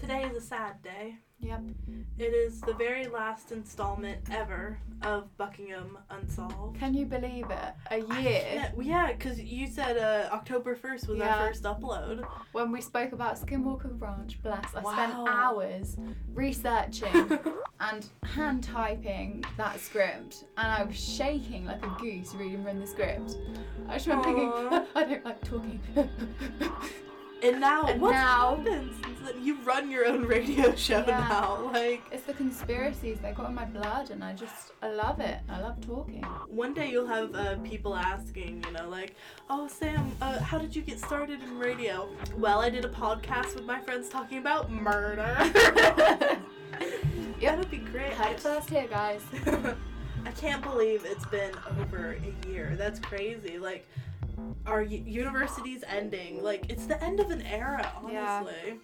Today is a sad day. Yep. It is the very last installment ever of Buckingham Unsolved. Can you believe it? A year Yeah, because you said uh, October 1st was Yeah. our first upload. when we spoke about Skinwalker Ranch. Bless. I Wow. spent hours researching and hand typing that script, and I was shaking like a goose reading from the script. I just remember Aw. thinking, I don't like talking. And now, And what's now- happened since then? You run your own radio show Yeah. now. Like, it's the conspiracies they got in my blood, and I just I love it. I love talking. one day you'll have uh, people asking, you know, like, oh, Sam, uh, how did you get started in radio? Well, I did a podcast with my friends talking about murder. Yep. That'd be great. Heard it first here, guys. I can't believe it's been over a year. That's crazy. Like, our university's ending. Like, it's the end of an era, Yeah. honestly.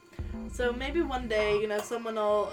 So maybe one day, you know, someone will,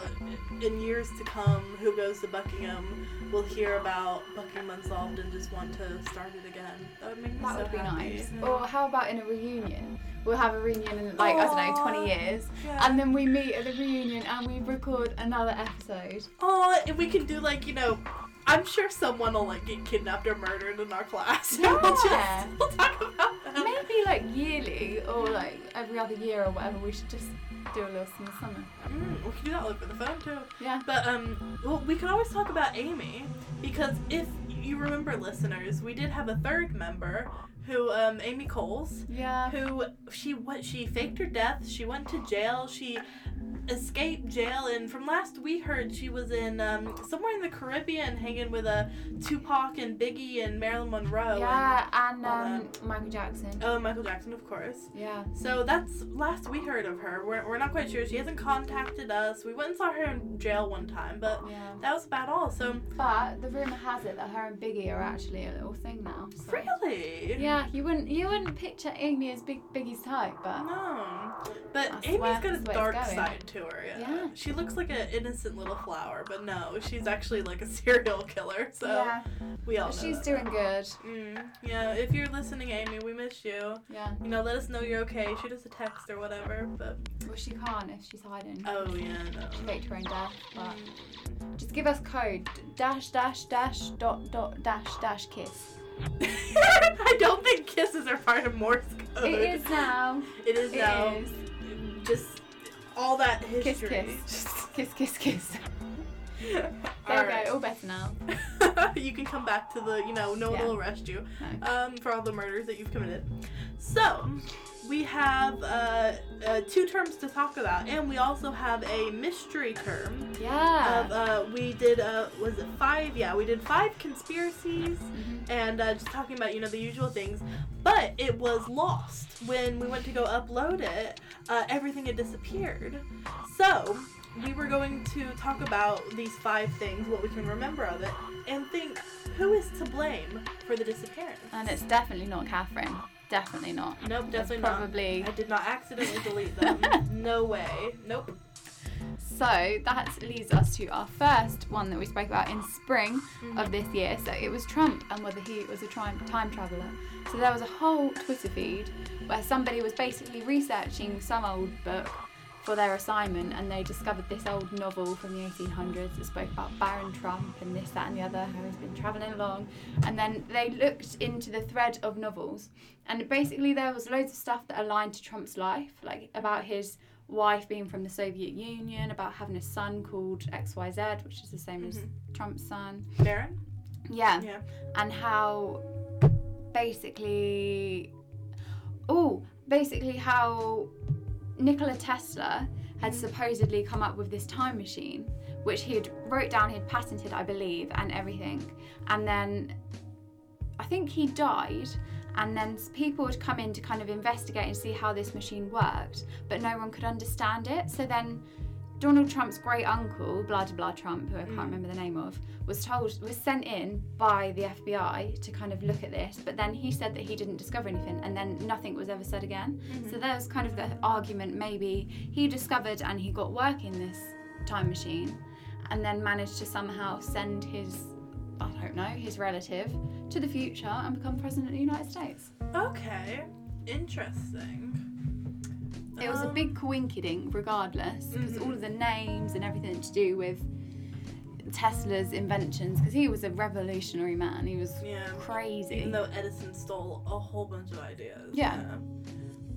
in years to come, who goes to Buckingham, will hear about Buckingham Unsolved and just want to start it again. That would make me That so would be happy. nice. Yeah. Or how about in a reunion? We'll have a reunion in like I don't know, twenty years, Yeah. and then we meet at the reunion and we record another episode. Oh, and we can do like you know, I'm sure someone will like get kidnapped or murdered in our class. Yeah. we'll just we'll talk about that. Maybe like yearly or like every other year or whatever. We should just do a little in the summer. Mm, we can do that over the phone too. Yeah. But um, well, we can always talk about Amy because if you remember, listeners, we did have a third member who um Amy Coles. Yeah. Who she what she faked her death. She went to jail. She escaped jail, and from last we heard, she was in um somewhere in the Caribbean, hanging with a Tupac and Biggie and Marilyn Monroe. Yeah, and all um, Michael Jackson. Oh, Michael Jackson, of course. Yeah. So that's last we heard of her. We're, we're not quite sure. She hasn't contacted us. We went and saw her in jail one time, but Yeah. that was about all. So But the rumor has it that her and Biggie are actually a little thing now. So. really, Yeah, you wouldn't you wouldn't picture Amy as Big Biggie's type, but no. But That's Amy's got a dark side to her. Yeah. Yeah. She looks like an innocent little flower, but no, she's actually like a serial killer. So yeah, we all know she's doing now. good. Mm, yeah, if you're listening, Amy, we miss you. Yeah. You know, let us know you're okay. Shoot us a text or whatever. But Well, she can't if she's hiding. oh yeah, She no. faked her own death, but Mm. just give us code dash dash dash dot dot dash dash kiss. I don't think kisses are part of Morse code. It is now. It is It now. is. Just all that history. Kiss kiss. Kiss kiss kiss. There All we right. go. All better now. you can come back to the, you know, no one Yeah. will arrest you No. um, for all the murders that you've committed. So, we have uh, uh, two terms to talk about, and we also have a mystery term. Yeah. Of, uh, we did, uh, was it five? Yeah, we did five conspiracies Mhm. and uh, just talking about, you know, the usual things. But it was lost. When we went to go upload it, uh, everything had disappeared. So, we were going to talk about these five things, what we can remember of it, and think who is to blame for the disappearance. And it's definitely not Kathryn. Definitely not. Nope, definitely probably. not. I did not accidentally delete them. no way. Nope. So that leads us to our first one that we spoke about in spring mm-hmm. of this year. So it was Trump and whether he was a time time traveler. So there was a whole Twitter feed where somebody was basically researching some old book for their assignment and they discovered this old novel from the 1800s that spoke about Baron Trump and this, that, and the other, how he's been travelling along. And then they looked into the thread of novels and basically there was loads of stuff that aligned to Trump's life, like about his wife being from the Soviet Union, about having a son called XYZ, which is the same as mm-hmm. Trump's son. Barron? Yeah. Yeah. And how basically oh, basically how Nikola Tesla had supposedly come up with this time machine, which he had wrote down, he'd patented, I believe, and everything. And then I think he died, and then people would come in to kind of investigate and see how this machine worked, but no one could understand it. So then Donald Trump's great uncle, blah blah blah Trump, who I can't Mm. remember the name of, was told was sent in by the FBI to kind of look at this, but then he said that he didn't discover anything, and then nothing was ever said again. So there was kind of the argument maybe he discovered and he got work in this time machine, and then managed to somehow send his I don't know his relative to the future and become president of the United States. Okay. Interesting. It was a big coinkydink, regardless, because Mhm. all of the names and everything to do with Tesla's inventions, because he was a revolutionary man. He was Yeah. crazy. Even though Edison stole a whole bunch of ideas. Yeah.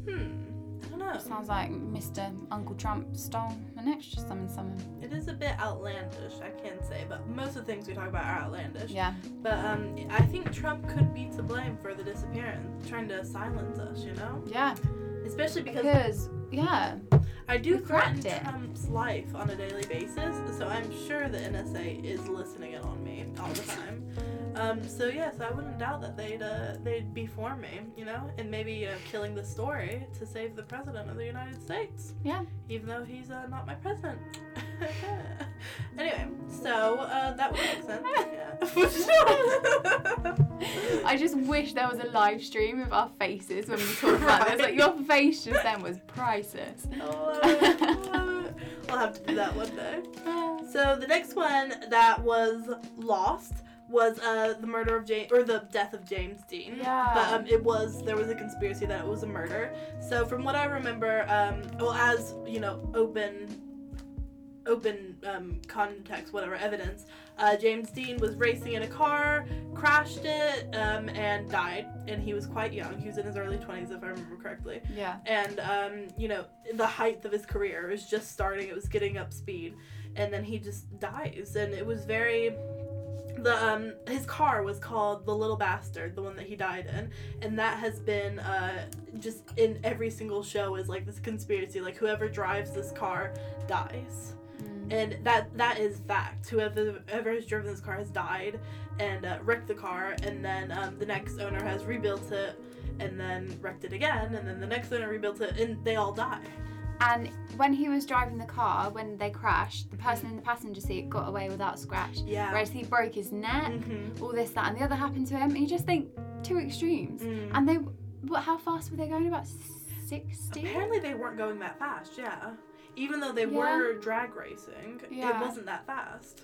Hmm. I don't know. Sounds like Mr. Uncle Trump stole an extra summon summon. It is a bit outlandish, I can say, but most of the things we talk about are outlandish. Yeah. But um, I think Trump could be to blame for the disappearance, trying to silence us, you know? Yeah. Especially because Because, yeah. I do threaten it. Trump's life on a daily basis, so I'm sure the NSA is listening in on me all the time. Um, so yes, I wouldn't doubt that they'd uh, they'd be for me, you know, and maybe uh, killing the story to save the president of the United States. Yeah. Even though he's uh, not my president. anyway, so uh, that would make sense. Yeah. For sure. I just wish there was a live stream of our faces when we talk about this. Like, your face just then was priceless. Love it, we'll have to do that one day. So the next one that was lost was uh, the murder of James or the death of James Dean. Yeah. But um, it was there was a conspiracy that it was a murder. So from what I remember, um, well as you know, open open um, context, whatever evidence, uh, James Dean was racing in a car, crashed it, um, and died. And he was quite young. He was in his early twenties, if I remember correctly Yeah. and um, you know the height of his career was just starting it was getting up speed and then he just dies and it was very the um his car was called the little bastard the one that he died in and that has been uh just in every single show is like this conspiracy like whoever drives this car dies. And that that is fact whoever whoever has driven this car has died and uh, wrecked the car and then um, the next owner has rebuilt it and then wrecked it again and then the next owner rebuilt it and they all die And when he was driving the car, when they crashed, the person in the passenger seat got away without scratch. yeah Whereas he broke his neck, Mhm. all this, that, and the other happened to him. And you just think, two extremes. Mm. And they, what, how fast were they going? About 60? apparently they weren't going that fast yeah even though they Yeah. were drag racing it wasn't that fast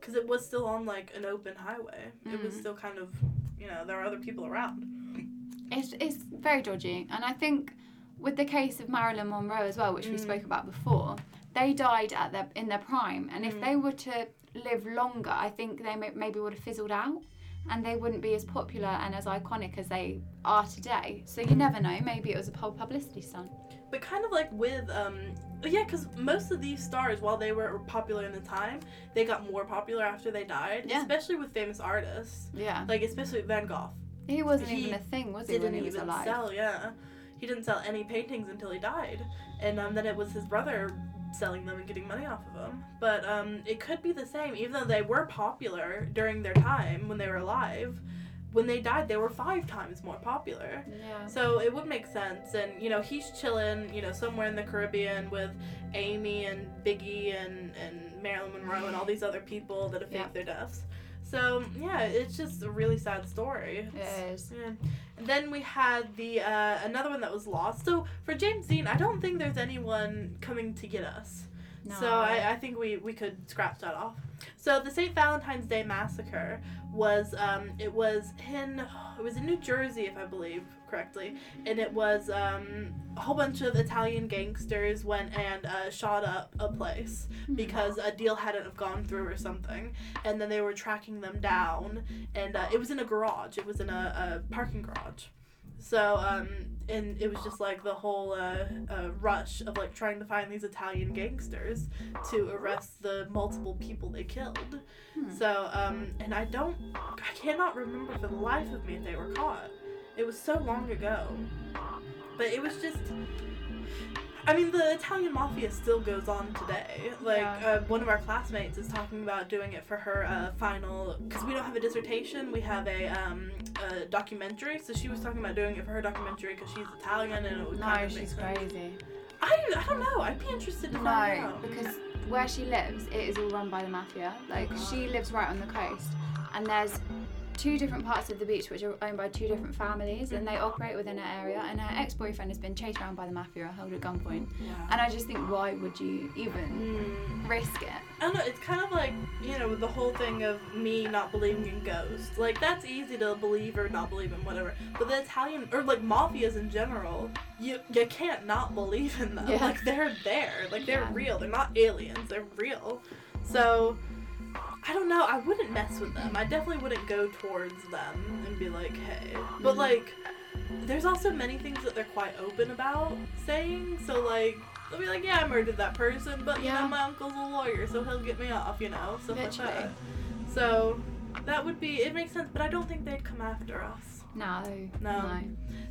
because it was still on like an open highway it was Mm. still kind of you know there were other people around It's, it's very dodgy. And I think with the case of Marilyn Monroe as well, which we Mm. spoke about before, they died at their in their prime. And if Mm. they were to live longer, I think they may, maybe would have fizzled out. And they wouldn't be as popular and as iconic as they are today. So you never know. Maybe it was a whole publicity stunt. but kind of like with um yeah because most of these stars while they were popular in the time they got more popular after they died Yeah. especially with famous artists Yeah. like especially van gogh He wasn't He even a thing, was he, didn't when he was even alive? sell yeah he didn't sell any paintings until he died and um, then it was his brother selling them and getting money off of them but um, it could be the same even though they were popular during their time when they were alive when they died they were five times more popular Yeah. so it would make sense and you know he's chilling you know somewhere in the caribbean with amy and biggie and, and marilyn monroe and all these other people that have faked Yeah. their deaths so yeah it's just a really sad story It's- It is. yeah. Then we had the uh, another one that was lost. So for James Dean, I don't think there's anyone coming to get us. No. So I, I think we, we could scratch that off. So the St. Valentine's Day massacre was um, it was in it was in New Jersey if I believe correctly, and it was um, a whole bunch of Italian gangsters went and uh, shot up a place Hmm. because a deal hadn't have gone through or something, and then they were tracking them down, and uh, it was in a garage. It was in a, a parking garage. So, um, and it was just like the whole uh, uh, rush of like trying to find these Italian gangsters to arrest the multiple people they killed. Hmm. So, um, and I don't, I cannot remember for the life of me if they were caught. It was so long ago. But it was just, I mean, the Italian mafia still goes on today. Like, Yeah. uh, one of our classmates is talking about doing it for her uh, final, because we don't have a dissertation, we have a, um, a documentary. So she was talking about doing it for her documentary because she's Italian and it would kind No, of make she's crazy. I, I don't know. I'd be interested to find No, out. because where she lives, it is all run by the mafia. Like Oh, she lives right on the coast, and there's two different parts of the beach which are owned by two different families and they operate within an area and her ex-boyfriend has been chased around by the mafia held at gunpoint Yeah. and i just think why would you even Mm. risk it I don't know. It's kind of like you know the whole thing of me not believing in ghosts. Like that's easy to believe or not believe in whatever. But the Italian or like mafias in general, you you can't not believe in them. Yeah. Like they're there. Like they're Yeah. real. They're not aliens. They're real. So I don't know. I wouldn't mess with them. I definitely wouldn't go towards them and be like, hey. But Mhm. like, there's also many things that they're quite open about saying. So like. They'll be like, yeah, I murdered that person, but you Yeah. know, my uncle's a lawyer, so he'll get me off, you know, stuff like Literally. that. So that would be, it makes sense, but I don't think they'd come after us. no No. no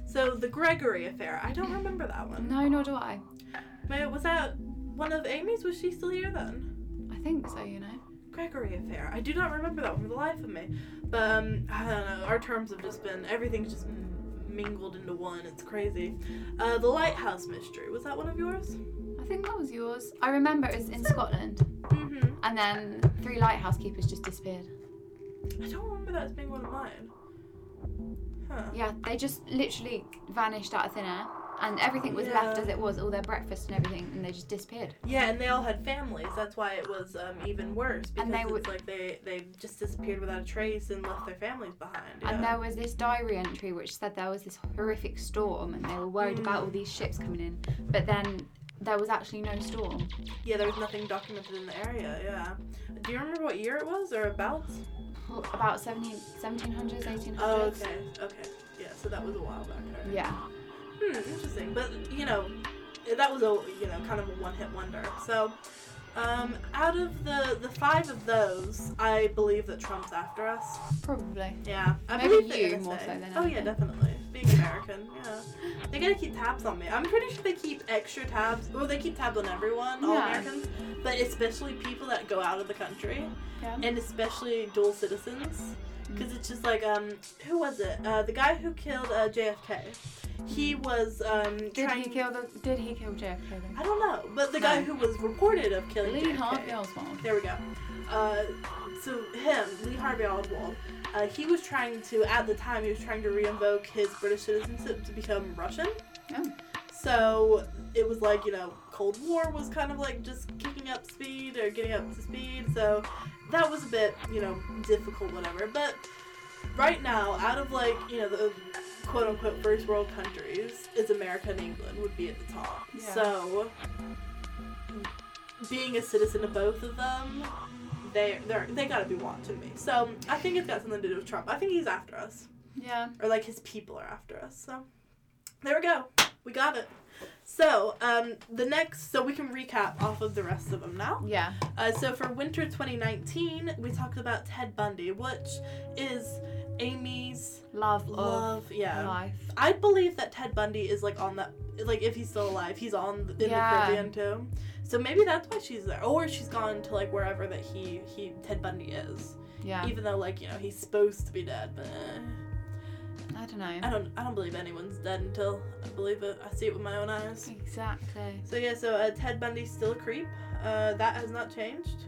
So the Gregory affair, I don't remember that one. no nor do i Maybe, was that one of Amy's? Was she still here then? i think so you know Gregory affair. I do not remember that one for the life of me. But um, I don't know. Our terms have just been everything's just mingled into one. It's crazy. Uh, the lighthouse mystery. Was that one of yours? i think that was yours i remember it was in scotland Mm-hmm. and then three lighthouse keepers just disappeared I don't remember that as being one of mine. Huh. yeah they just literally vanished out of thin air and everything was left as it was all their breakfast and everything and they just disappeared Yeah, and they all had families. That's why it was um, even worse because And they it's would- like they they just disappeared without a trace and left their families behind. And there was this diary entry which said there was this horrific storm and they were worried about all these ships coming in. But then there was actually no storm. Yeah, there was nothing documented in the area. Yeah. Do you remember what year it was or about? About 17, 1700s, 1800s. Oh, okay, okay. Yeah, so that was a while back. alright. Yeah. Hmm, interesting. But you know, that was a you know kind of a one-hit wonder. So, um, out of the the five of those, I believe that Trump's after us. Probably. Yeah, I Maybe believe you more so than Oh yeah, anything. definitely. Being American, yeah. They gotta keep tabs on me. I'm pretty sure they keep extra tabs. Well, they keep tabs on everyone, all Yeah. Americans, but especially people that go out of the country, Yeah. and especially dual citizens. Because it's just like, um, who was it? Uh, the guy who killed uh, JFK. He was um, Did trying. he kill the? Did he kill JFK? Then? I don't know, but the guy who was reported of killing Lee JFK. Harvey Oswald. There we go. Uh, so him, Lee Harvey Oswald, uh, he was trying to, at the time, he was trying to re-invoke his British citizenship to become Russian. Oh. So it was like, you know, Cold War was kind of like just kicking up speed or getting up to speed. So that was a bit, you know, difficult, whatever. But right now, out of like, you know, the quote unquote first world countries, is America and England would be at the top. Yeah. So being a citizen of both of them, they they they gotta be watching me. So I think it's got something to do with Trump. I think he's after us, Yeah. or like his people are after us. So there we go, we got it. So um, the next, so we can recap off of the rest of them now. Yeah. Uh, so for winter 2019, we talked about Ted Bundy, which is Amy's Love, love. of Yeah, life. I believe that Ted Bundy is like on that, like if he's still alive, he's on in Yeah. the Caribbean too. So maybe that's why she's there, or she's gone to like wherever that he he Ted Bundy is. Yeah. Even though like you know he's supposed to be dead, but eh. I don't know. I don't I don't believe anyone's dead until I believe it. I see it with my own eyes. Exactly. So yeah, so uh, Ted Bundy's still a creep. Uh, that has not changed.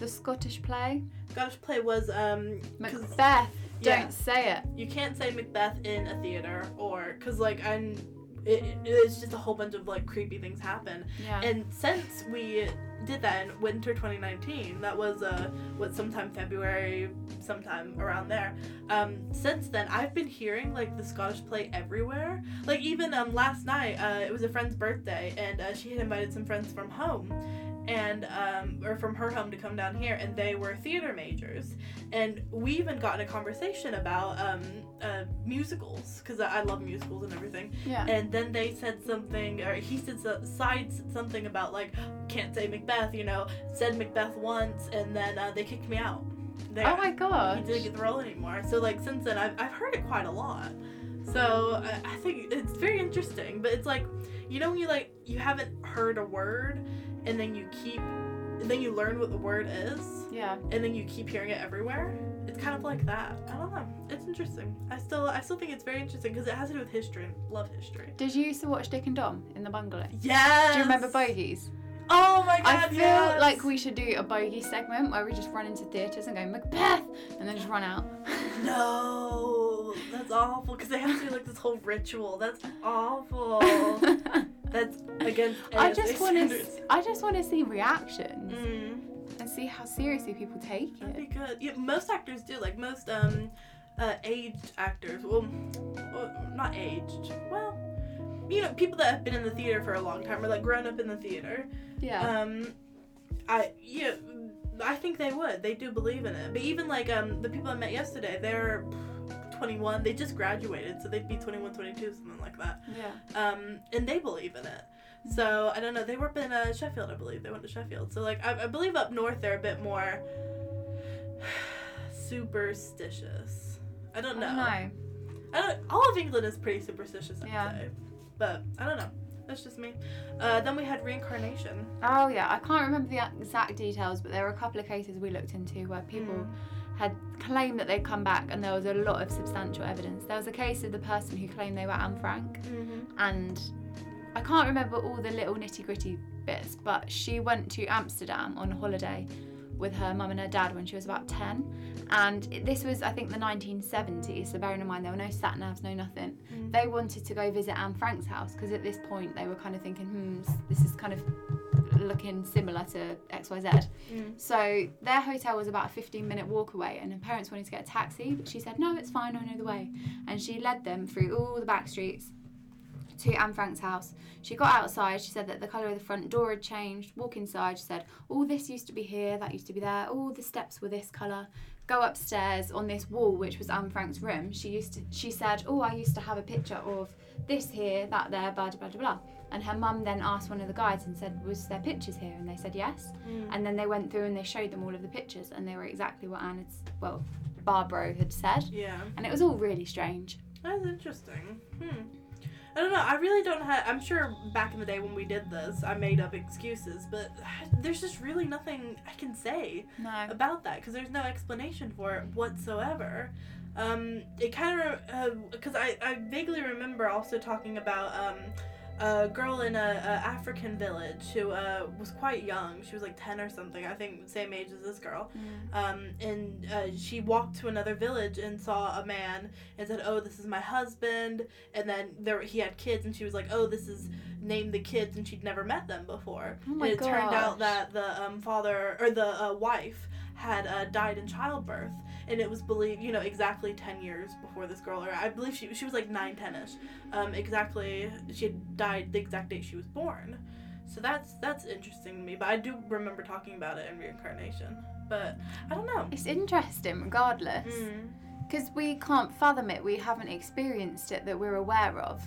The Scottish play. Scottish play was um Macbeth. Yeah. Don't say it. you can't say Macbeth in a theater or because like I'm it, it- it's just a whole bunch of like creepy things happen Yeah. and since we did that in winter 2019 that was uh what sometime February sometime around there. Um since then I've been hearing like the Scottish play everywhere. Like even um last night uh it was a friend's birthday and uh, she had invited some friends from home and um, or from her home to come down here and they were theater majors. And we even got in a conversation about um, uh, musicals because I, I love musicals and everything. Yeah. and then they said something or he said so, side said something about like can't say macbeth you know said macbeth once and then uh, they kicked me out. Oh my god. he didn't get the role anymore. So like since then i've, I've heard it quite a lot. So I, I think it's very interesting but it's like you know when you like you haven't heard a word and then you keep and then you learn what the word is Yeah. and then you keep hearing it everywhere? It's kind of like that. I don't know. It's interesting. I still i still think it's very interesting because it has to do with history. And love history. Did you used to watch Dick and Dom in the bungalow? yes! Do you remember bogies? Oh my god I feel yes. like we should do a bogey segment where we just run into theatres and go Macbeth and then just run out. No, that's awful because they have to do like this whole ritual. That's awful. That's against. I just want to. I just want to see reactions Mm, and see how seriously people take that'd be it. good. Yeah, most actors do. Like most um, uh, aged actors. Well, well, not aged. Well, you know, people that have been in the theater for a long time or like grown up in the theater. Yeah. Um, I yeah, I think they would. They do believe in it. But even like um, the people I met yesterday, they're 21. They just graduated, so they'd be 21, 22, something like that. yeah. Um, and they believe in it. So I don't know. They were up in uh, Sheffield, I believe. They went to Sheffield. So like I, I believe up north they're a bit more superstitious. I don't know. I don't know. I don't. All of England is pretty superstitious. I'd Yeah. say. But I don't know. That's just me. Uh, then we had reincarnation. Oh yeah, I can't remember the exact details, but there were a couple of cases we looked into where people Mm. had claimed that they'd come back, and there was a lot of substantial evidence. There was a case of the person who claimed they were Anne Frank, Mm-hmm. and I can't remember all the little nitty gritty bits, but she went to Amsterdam on holiday with her mum and her dad when she was about 10. And this was, I think, the 1970s, so bearing in mind there were no sat navs, no nothing. Mm. They wanted to go visit Anne Frank's house because at this point they were kind of thinking, hmm, this is kind of looking similar to XYZ. Mm. So their hotel was about a 15 minute walk away, and her parents wanted to get a taxi, but she said, No, it's fine, I know the way. And she led them through all the back streets to Anne Frank's house. She got outside, she said that the colour of the front door had changed. Walk inside, she said, Oh, this used to be here, that used to be there, all the steps were this colour. Go upstairs on this wall, which was Anne Frank's room. She used to, she said, Oh, I used to have a picture of this here, that there, blah, blah, blah, blah. And her mum then asked one of the guides and said, Was there pictures here? And they said yes. Mm. And then they went through and they showed them all of the pictures, and they were exactly what Anne had, well, Barbara had said. Yeah. And it was all really strange. That's interesting. Hmm. I don't know. I really don't have. I'm sure back in the day when we did this, I made up excuses, but there's just really nothing I can say No. about that because there's no explanation for it whatsoever. Um, it kind of because I I vaguely remember also talking about um. A girl in a, a African village who uh, was quite young. She was like ten or something. I think same age as this girl. Um, and uh, she walked to another village and saw a man and said, "Oh, this is my husband." And then there he had kids, and she was like, "Oh, this is named the kids," and she'd never met them before. Oh my and it turned out that the um, father or the uh, wife had uh, died in childbirth, and it was believed, you know, exactly ten years before this girl, or I believe she she was like nine, ten-ish, um, exactly. She had died the exact date she was born. So that's that's interesting to me. But I do remember talking about it in reincarnation. But I don't know. It's interesting, regardless, Mm. because we can't fathom it. We haven't experienced it that we're aware of,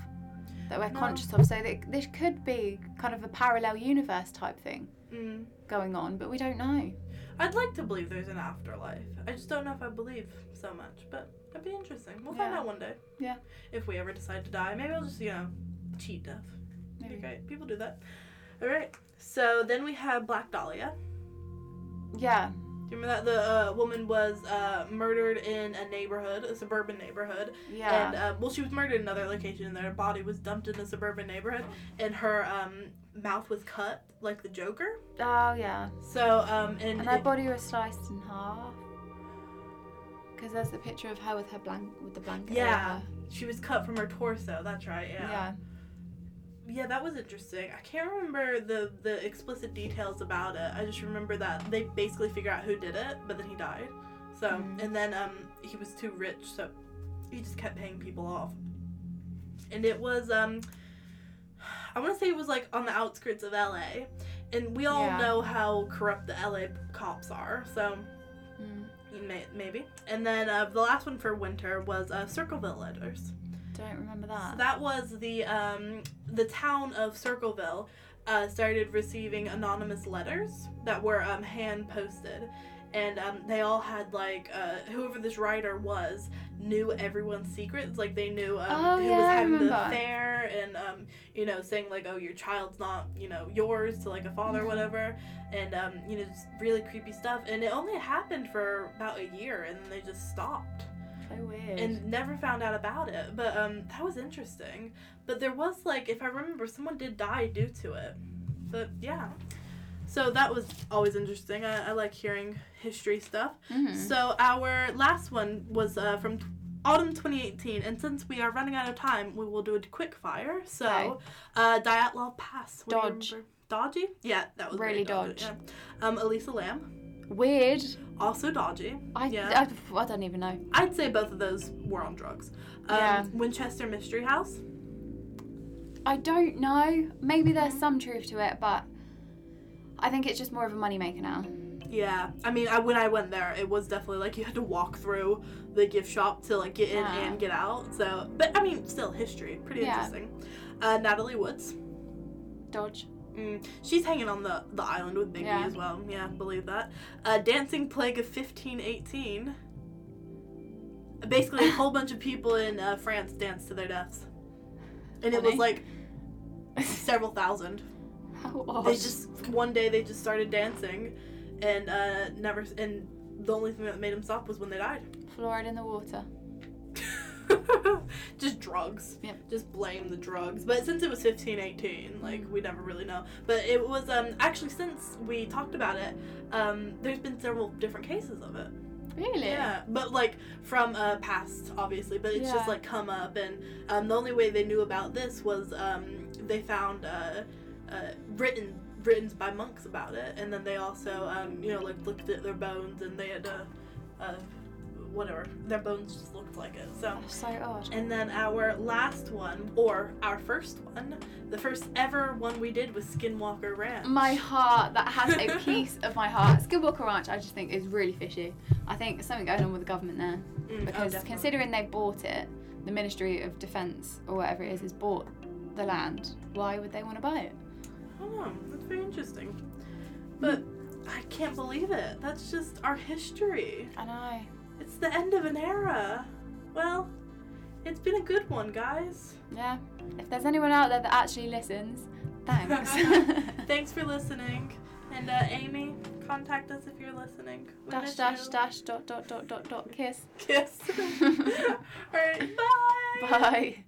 that we're No. conscious of. So that this could be kind of a parallel universe type thing Mm. going on, but we don't know. I'd like to believe there's an afterlife. I just don't know if I believe so much, but it'd be interesting. We'll find out one day. Yeah. If we ever decide to die, maybe I'll just you know cheat death. Maybe. Okay, people do that. All right. So then we have Black Dahlia. Yeah. Do you remember that the uh, woman was uh, murdered in a neighborhood, a suburban neighborhood, Yeah. and uh, well, she was murdered in another location, and their body was dumped in a suburban neighborhood, and her um, mouth was cut like the Joker. oh yeah. So um, and, And her it- body was sliced in half. Because there's the picture of her with her blank with the blanket. Yeah. she was cut from her torso. That's right. Yeah. Yeah. Yeah, that was interesting. I can't remember the the explicit details about it. I just remember that they basically figure out who did it, but then he died. So Mhm. and then um he was too rich, so he just kept paying people off. And it was um I want to say it was like on the outskirts of LA. And we all Yeah. know how corrupt the LA cops are. So Mm. may, maybe. And then uh, the last one for winter was uh, Circleville letters. Don't remember So that. that was the um, the town of Circleville uh, started receiving anonymous letters that were um, hand posted, and um, they all had like uh, whoever this writer was knew everyone's secrets. Like they knew um, Oh, who yeah, was having the affair, and um, you know saying like oh your child's not you know yours to like a father or whatever, and um, you know just really creepy stuff. And it only happened for about a year, and then they just stopped so weird. and never found out about it. But um, that was interesting. But there was like, if I remember, someone did die due to it. But yeah. So that was always interesting. I, I like hearing history stuff. Mhm. So our last one was uh, from autumn 2018, and since we are running out of time, we will do a quick fire. So, Okay. uh, Dyatlov Pass. Dodge. Dodgy? Yeah, that was Really dodge. Yeah. Um, Elisa Lam, Weird. also dodgy. I, Yeah. I, I don't even know. I'd say both of those were on drugs. Um, Yeah. Winchester Mystery House. I don't know. Maybe there's some truth to it, but I think it's just more of a moneymaker now. Yeah, I mean, I, when I went there, it was definitely like you had to walk through the gift shop to like get in Yeah. and get out. So, but I mean, still history, pretty Yeah. interesting. Uh, Natalie Woods, Dodge. mm, she's hanging on the the island with Biggie Yeah. as well. Yeah, believe that. Uh, Dancing Plague of fifteen eighteen. Basically, a whole bunch of people in uh, France danced to their deaths, and it was like several thousand. How odd. They just one day they just started dancing, and uh, never and the only thing that made them stop was when they died. Fluoride in the water. just drugs. Yep. Just blame the drugs. But since it was 15, 18, like we never really know. But it was um actually since we talked about it, um there's been several different cases of it. Really? Yeah, but like from uh past obviously, but it's just like come up and um the only way they knew about this was um they found uh, uh written written by monks about it and then they also um you know like looked at their bones and they had uh, uh whatever their bones just looked like it so That's so odd. and then our last one or our first one the first ever one we did was skinwalker ranch My heart, that has a piece of my heart. Skinwalker Ranch, I just think is really fishy. I think there's something going on with the government there. Mm, oh, Because definitely. considering they bought it, the Ministry of Defence or whatever it is has bought the land. Why would they want to buy it? I don't know. Very interesting. But I can't believe it. That's just our history. I know. It's the end of an era. Well, it's been a good one, guys. Yeah. If there's anyone out there that actually listens, thanks. Thanks for listening. And uh, Amy, contact us if you're listening. We dash dash you. dash dot dot dot dot dot dot kiss. Kiss. All right. Bye. Bye.